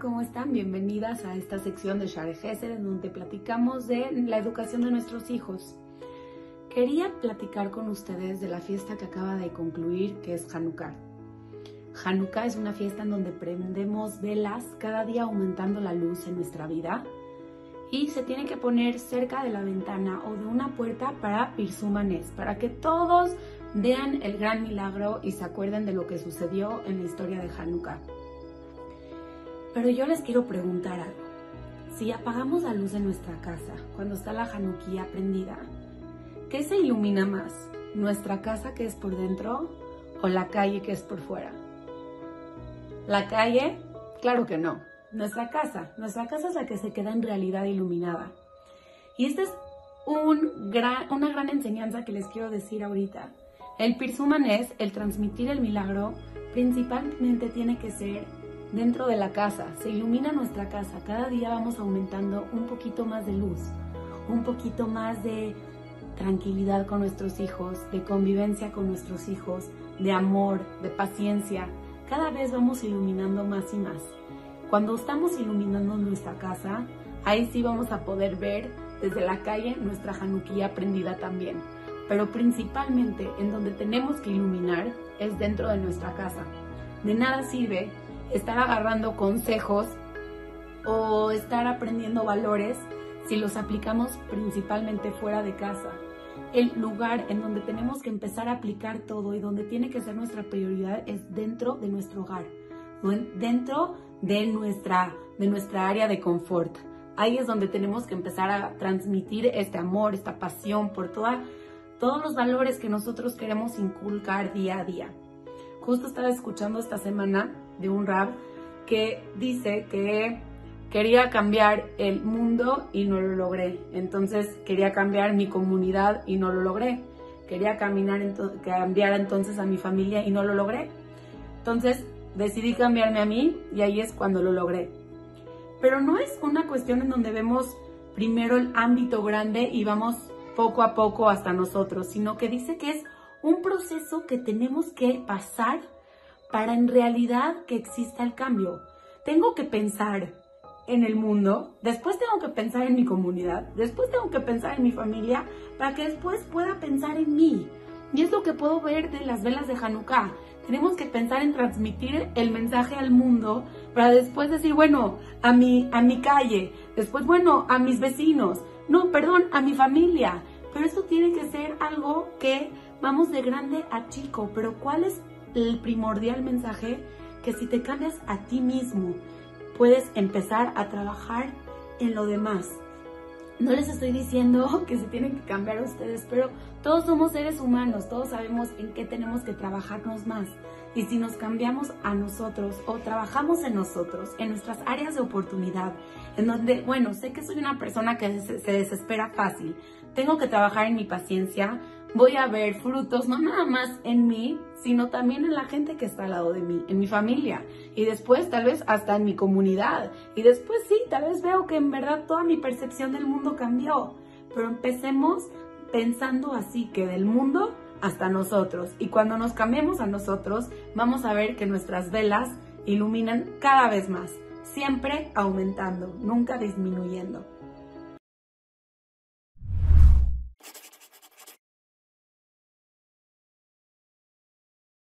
¿cómo están? Bienvenidas a esta sección de Share en donde platicamos de la educación de nuestros hijos. Quería platicar con ustedes de la fiesta que acaba de concluir, que es Hanukkah. Hanukkah es una fiesta en donde prendemos velas cada día aumentando la luz en nuestra vida y se tiene que poner cerca de la ventana o de una puerta para Pirsumanes, para que todos vean el gran milagro y se acuerden de lo que sucedió en la historia de Hanukkah. Pero yo les quiero preguntar algo. Si apagamos la luz de nuestra casa cuando está la Hanukkah prendida, ¿qué se ilumina más? ¿Nuestra casa que es por dentro o la calle que es por fuera? ¿La calle? Claro que no. Nuestra casa. Nuestra casa es la que se queda en realidad iluminada. Y esta es una gran enseñanza que les quiero decir ahorita. El Pirsuman es el transmitir el milagro, principalmente tiene que ser dentro de la casa, se ilumina nuestra casa, cada día vamos aumentando un poquito más de luz, un poquito más de tranquilidad con nuestros hijos, de convivencia con nuestros hijos, de amor, de paciencia. Cada vez vamos iluminando más y más. Cuando estamos iluminando nuestra casa, ahí sí vamos a poder ver desde la calle nuestra januquía prendida también. Pero principalmente en donde tenemos que iluminar es dentro de nuestra casa. De nada sirve estar agarrando consejos o estar aprendiendo valores si los aplicamos principalmente fuera de casa. El lugar en donde tenemos que empezar a aplicar todo y donde tiene que ser nuestra prioridad es dentro de nuestro hogar, dentro de nuestra, de nuestra área de confort. Ahí es donde tenemos que empezar a transmitir este amor, esta pasión por toda, todos los valores que nosotros queremos inculcar día a día. Justo estaba escuchando esta semana de un rap que dice que quería cambiar el mundo y no lo logré. Entonces quería cambiar mi comunidad y no lo logré. Quería caminar cambiar entonces a mi familia y no lo logré. Entonces decidí cambiarme a mí y ahí es cuando lo logré. Pero no es una cuestión en donde vemos primero el ámbito grande y vamos poco a poco hasta nosotros, sino que dice que es un proceso que tenemos que pasar para en realidad que exista el cambio. Tengo que pensar en el mundo, después tengo que pensar en mi comunidad, después tengo que pensar en mi familia, para que después pueda pensar en mí. Y es lo que puedo ver de las velas de Hanukkah. Tenemos que pensar en transmitir el mensaje al mundo para después decir, bueno, a mi, a mi calle, después, bueno, a mis vecinos, no, perdón, a mi familia. Pero eso tiene que ser algo que vamos de grande a chico. Pero ¿cuál es el primordial mensaje que si te cambias a ti mismo, puedes empezar a trabajar en lo demás. No les estoy diciendo que se tienen que cambiar ustedes, pero todos somos seres humanos, todos sabemos en qué tenemos que trabajarnos más. Y si nos cambiamos a nosotros o trabajamos en nosotros, en nuestras áreas de oportunidad, en donde, bueno, sé que soy una persona que se desespera fácil, tengo que trabajar en mi paciencia, voy a ver frutos no nada más en mí, sino también en la gente que está al lado de mí, en mi familia y después tal vez hasta en mi comunidad. Y después sí, tal vez veo que en verdad toda mi percepción del mundo cambió. Pero empecemos pensando así, que del mundo hasta nosotros. Y cuando nos cambiemos a nosotros, vamos a ver que nuestras velas iluminan cada vez más, siempre aumentando, nunca disminuyendo.